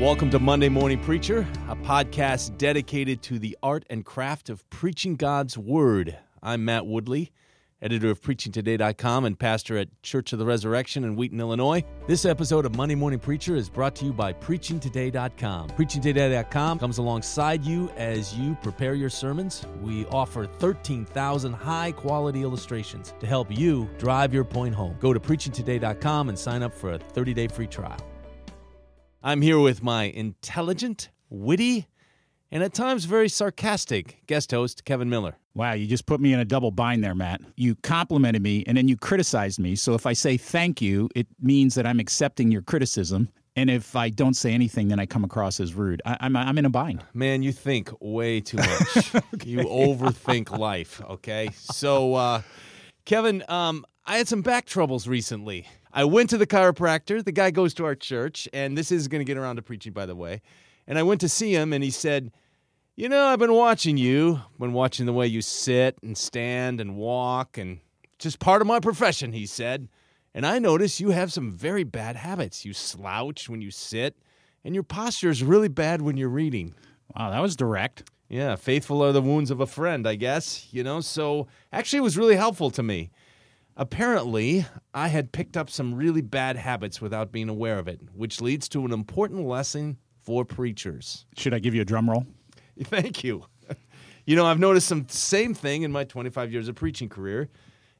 Welcome to Monday Morning Preacher, a podcast dedicated to the art and craft of preaching God's Word. I'm Matt Woodley, editor of PreachingToday.com and pastor at Church of the Resurrection in Wheaton, Illinois. This episode of Monday Morning Preacher is brought to you by PreachingToday.com. PreachingToday.com comes alongside you as you prepare your sermons. We offer 13,000 high quality illustrations to help you drive your point home. Go to PreachingToday.com and sign up for a 30 day free trial. I'm here with my intelligent, witty, and at times very sarcastic guest host, Kevin Miller. Wow, you just put me in a double bind there, Matt. You complimented me and then you criticized me. So if I say thank you, it means that I'm accepting your criticism. And if I don't say anything, then I come across as rude. I, am I'm, I'm in a bind. Man, you think way too much. okay. You overthink life, okay? So, uh, Kevin, um, I had some back troubles recently. I went to the chiropractor. The guy goes to our church, and this is going to get around to preaching, by the way. And I went to see him, and he said, You know, I've been watching you, been watching the way you sit and stand and walk, and just part of my profession, he said. And I notice you have some very bad habits. You slouch when you sit, and your posture is really bad when you're reading. Wow, that was direct. Yeah, faithful are the wounds of a friend, I guess, you know? So actually, it was really helpful to me. Apparently, I had picked up some really bad habits without being aware of it, which leads to an important lesson for preachers. Should I give you a drum roll? Thank you. You know, I've noticed some same thing in my 25 years of preaching career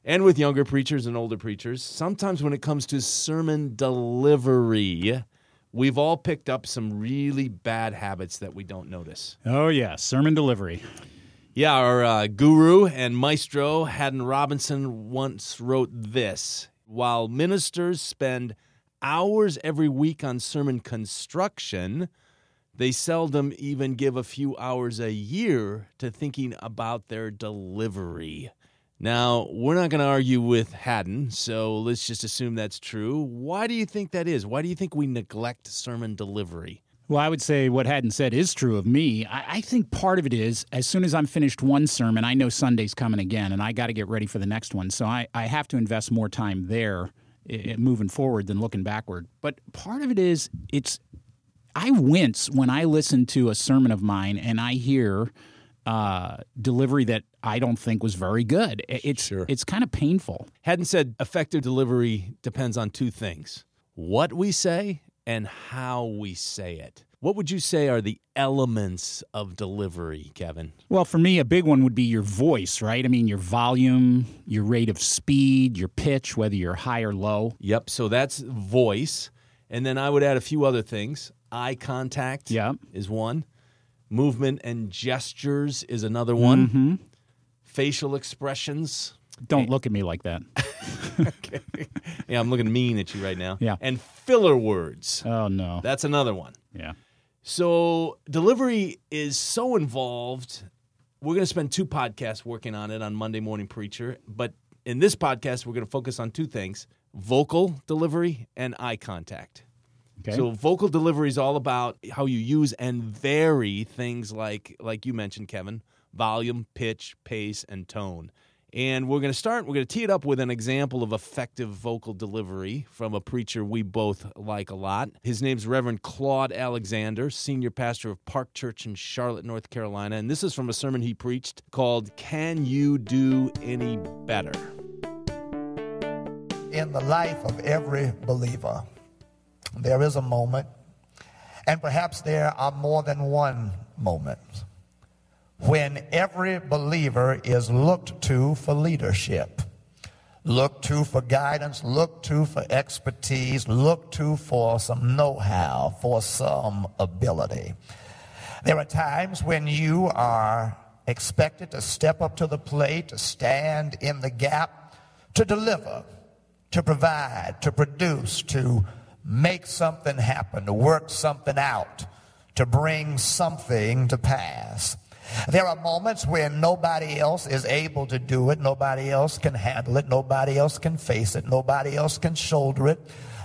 and with younger preachers and older preachers. Sometimes when it comes to sermon delivery, we've all picked up some really bad habits that we don't notice. Oh, yeah, sermon delivery. Yeah, our uh, guru and maestro, Haddon Robinson, once wrote this While ministers spend hours every week on sermon construction, they seldom even give a few hours a year to thinking about their delivery. Now, we're not going to argue with Haddon, so let's just assume that's true. Why do you think that is? Why do you think we neglect sermon delivery? Well, I would say what Haddon said is true of me. I, I, think part of it is as soon as I'm finished one sermon, I know Sunday's coming again, and I got to get ready for the next one. So I, I have to invest more time there uh, moving forward than looking backward. But part of it is it's I wince when I listen to a sermon of mine and I hear uh, delivery that I don't think was very good. It's sure. it's kind of painful. Haddon said effective delivery depends on two things: what we say and how we say it. What would you say are the elements of delivery, Kevin? Well, for me, a big one would be your voice, right? I mean, your volume, your rate of speed, your pitch, whether you're high or low. Yep. So that's voice. And then I would add a few other things. Eye contact yep. is one, movement and gestures is another one, mm-hmm. facial expressions. Don't look at me like that. okay. Yeah, I'm looking mean at you right now. Yeah. And filler words. Oh, no. That's another one. Yeah. So delivery is so involved. We're going to spend two podcasts working on it on Monday Morning Preacher. But in this podcast, we're going to focus on two things vocal delivery and eye contact. Okay. So vocal delivery is all about how you use and vary things like like you mentioned, Kevin, volume, pitch, pace, and tone. And we're going to start, we're going to tee it up with an example of effective vocal delivery from a preacher we both like a lot. His name's Reverend Claude Alexander, senior pastor of Park Church in Charlotte, North Carolina. And this is from a sermon he preached called Can You Do Any Better? In the life of every believer, there is a moment, and perhaps there are more than one moment when every believer is looked to for leadership, looked to for guidance, looked to for expertise, looked to for some know how, for some ability. There are times when you are expected to step up to the plate, to stand in the gap, to deliver. to provide, to produce, to make something happen, to work something out, to bring something to pass. There are moments when nobody else is able to do it, nobody else can handle it, nobody else can face it, nobody else can shoulder it,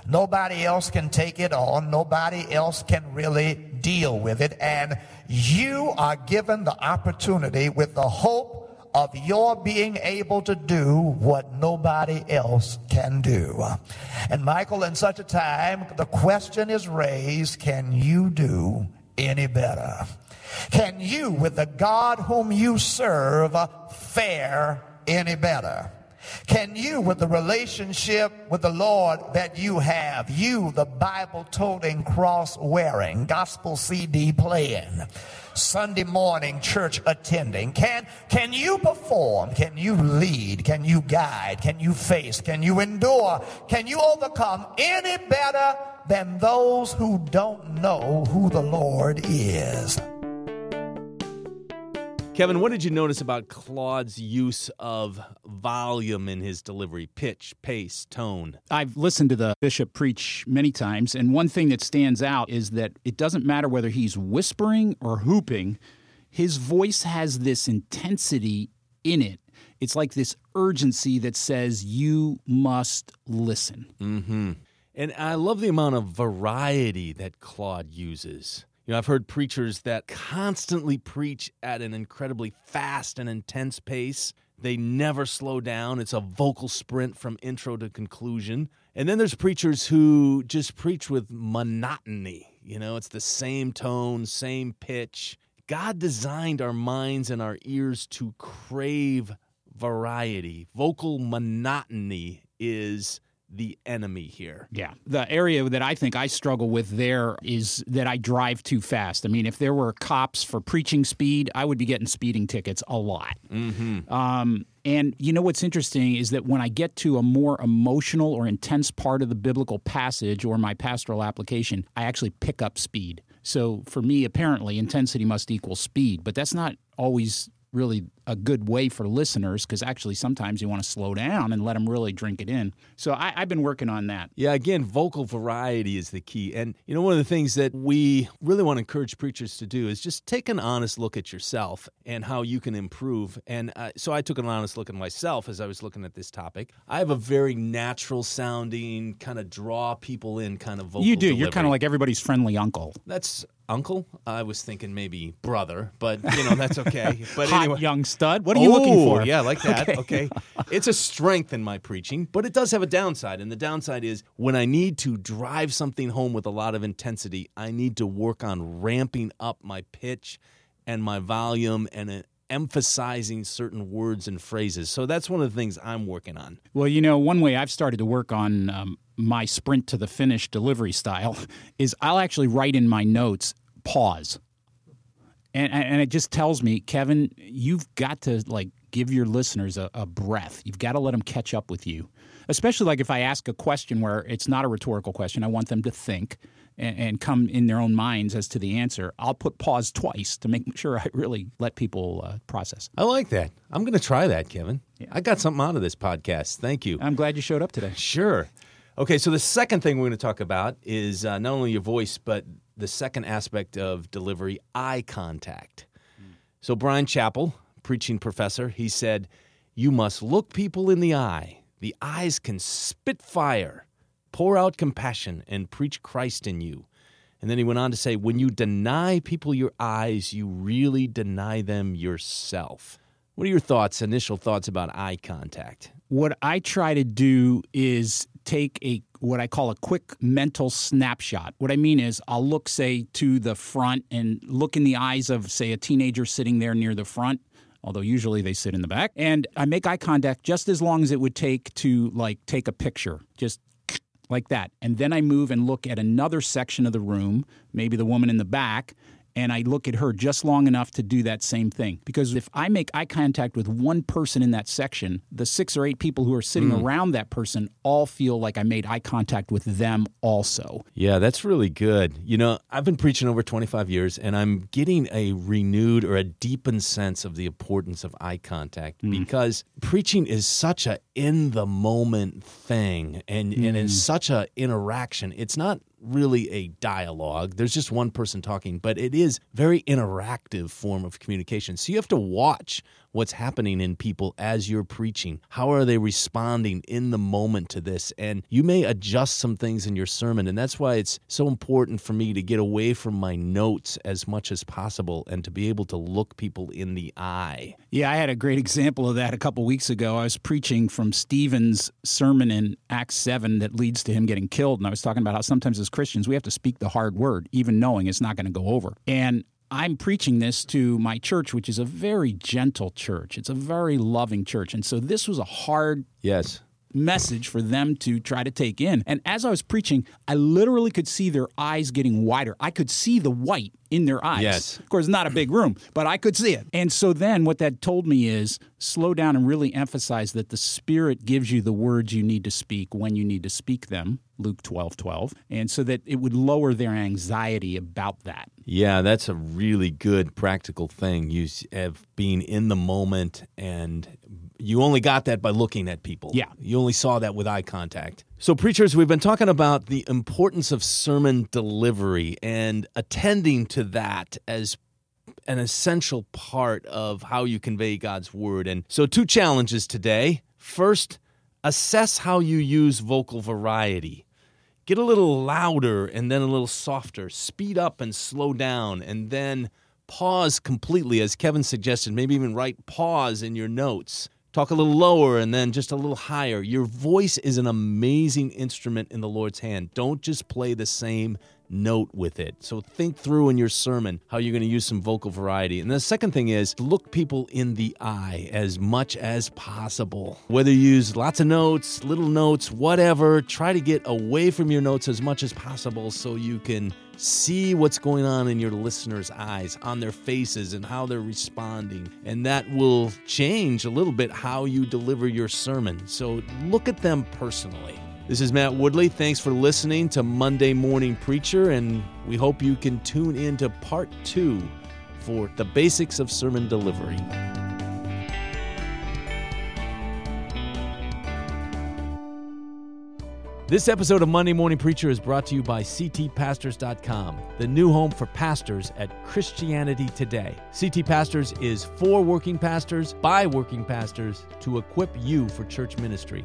nobody else can take it on, nobody else can really deal with it, and you are given the opportunity with the hope of your being able to do what nobody else can do. And Michael, in such a time, the question is raised, can you do any better? Can you, with the God whom you serve, fare any better? Can you, with the relationship with the Lord that you have, you, the Bible toting, cross wearing, gospel CD playing, Sunday morning church attending, can, can you perform? Can you lead? Can you guide? Can you face? Can you endure? Can you overcome any better than those who don't know who the Lord is? Kevin, what did you notice about Claude's use of volume in his delivery? Pitch, pace, tone? I've listened to the bishop preach many times, and one thing that stands out is that it doesn't matter whether he's whispering or whooping, his voice has this intensity in it. It's like this urgency that says, You must listen. Mm-hmm. And I love the amount of variety that Claude uses. You know, I've heard preachers that constantly preach at an incredibly fast and intense pace. They never slow down. It's a vocal sprint from intro to conclusion. And then there's preachers who just preach with monotony. You know, it's the same tone, same pitch. God designed our minds and our ears to crave variety. Vocal monotony is the enemy here. Yeah. The area that I think I struggle with there is that I drive too fast. I mean, if there were cops for preaching speed, I would be getting speeding tickets a lot. Mm-hmm. Um, and you know what's interesting is that when I get to a more emotional or intense part of the biblical passage or my pastoral application, I actually pick up speed. So for me, apparently, intensity must equal speed, but that's not always really a good way for listeners because actually sometimes you want to slow down and let them really drink it in. So I, have been working on that. Yeah, again, vocal variety is the key. And, you know, one of the things that we really want to encourage preachers to do is just take an honest look at yourself and how you can improve. And uh, so I took an honest look at myself as I was looking at this topic. I have a very natural sounding, kind of draw people in kind of vocal. You do. Delivery. You're kind of like everybody's friendly uncle. That's uncle. I was thinking maybe brother, but you know that's okay. But Hot anyway, young stud. What are you looking for? Oh, yeah, like that. Okay. okay. It's a strength in my preaching, but it does have a downside. And the downside is when I need to drive something home with a lot of intensity, I need to work on ramping up my pitch and my volume and emphasizing certain words and phrases. So that's one of the things I'm working on. Well, you know, one way I've started to work on um, my sprint to the finish delivery style is I'll actually write in my notes pause. And, and it just tells me, Kevin, you've got to like give your listeners a, a breath. You've got to let them catch up with you. Especially like if I ask a question where it's not a rhetorical question, I want them to think and, and come in their own minds as to the answer. I'll put pause twice to make sure I really let people uh, process. I like that. I'm going to try that, Kevin. Yeah. I got something out of this podcast. Thank you. I'm glad you showed up today. Sure. Okay, so the second thing we're going to talk about is uh, not only your voice, but the second aspect of delivery eye contact. Mm. So, Bryan Chapell, preaching professor, he said, You must look people in the eye. The eyes can spit fire, pour out compassion, and preach Christ in you. And then he went on to say, When you deny people your eyes, you really deny them yourself. What are your thoughts, initial thoughts about eye contact? What I try to do is take a what I call a quick mental snapshot. What I mean is I'll look say to the front and look in the eyes of say a teenager sitting there near the front although usually they sit in the back and I make eye contact just as long as it would take to like take a picture just like that. And then I move and look at another section of the room maybe the woman in the back and I look at her just long enough to do that same thing. Because if I make eye contact with one person in that section, the six or eight people who are sitting mm. around that person all feel like I made eye contact with them also. Yeah, that's really good. You know, I've been preaching over 25 years and I'm getting a renewed or a deepened sense of the importance of eye contact mm. because preaching is such a in the moment thing and, mm. and it's mm. such a interaction. It's not really a dialogue. There's just one person talking, but it is very interactive form of communication. So you have to watch what's happening in people as you're preaching. How are they responding in the moment to this? And you may adjust some things in your sermon. And that's why it's so important for me to get away from my notes as much as possible and to be able to look people in the eye. Yeah, I had a great example of that a couple weeks ago. I was preaching from Stephen's sermon in Acts 7 that leads to him getting killed. And I was talking about how sometimes as Christians we have to speak the hard word, even knowing it's not going to go over. And I'm preaching this to my church, which is a very gentle church. It's a very loving church. And so this was a hard yes message for them to try to take in. And as I was preaching, I literally could see their eyes getting wider. I could see the white in their eyes. Yes. Of course, not a big room, but I could see it. And so then what that told me is slow down and really emphasize that the Spirit gives you the words you need to speak when you need to speak them, Luke 12 12. And so that it would lower their anxiety about that. Yeah, that's a really good practical thing. You have being in the moment and you only got that by looking at people. Yeah. You only saw that with eye contact. So, preachers, we've been talking about the importance of sermon delivery and attending to that as an essential part of how you convey God's word. And so, two challenges today. First, assess how you use vocal variety. Get a little louder and then a little softer. Speed up and slow down, and then pause completely, as Kevin suggested. Maybe even write pause in your notes talk a little lower and then just a little higher. Your voice is an amazing instrument in the Lord's hand. Don't just play the same note with it. So think through in your sermon how you're going to use some vocal variety. And the second thing is look people in the eye as much as possible. Whether you use lots of notes, little notes, whatever, try to get away from your notes as much as possible so you can See what's going on in your listeners' eyes, on their faces, and how they're responding. And that will change a little bit how you deliver your sermon. So look at them personally. This is Matt Woodley. Thanks for listening to Monday Morning Preacher, and we hope you can tune in to part two for the basics of sermon delivery. This episode of Monday Morning Preacher is brought to you by CTPastors.com, the new home for pastors at Christianity Today. CT Pastors is for working pastors by working pastors to equip you for church ministry.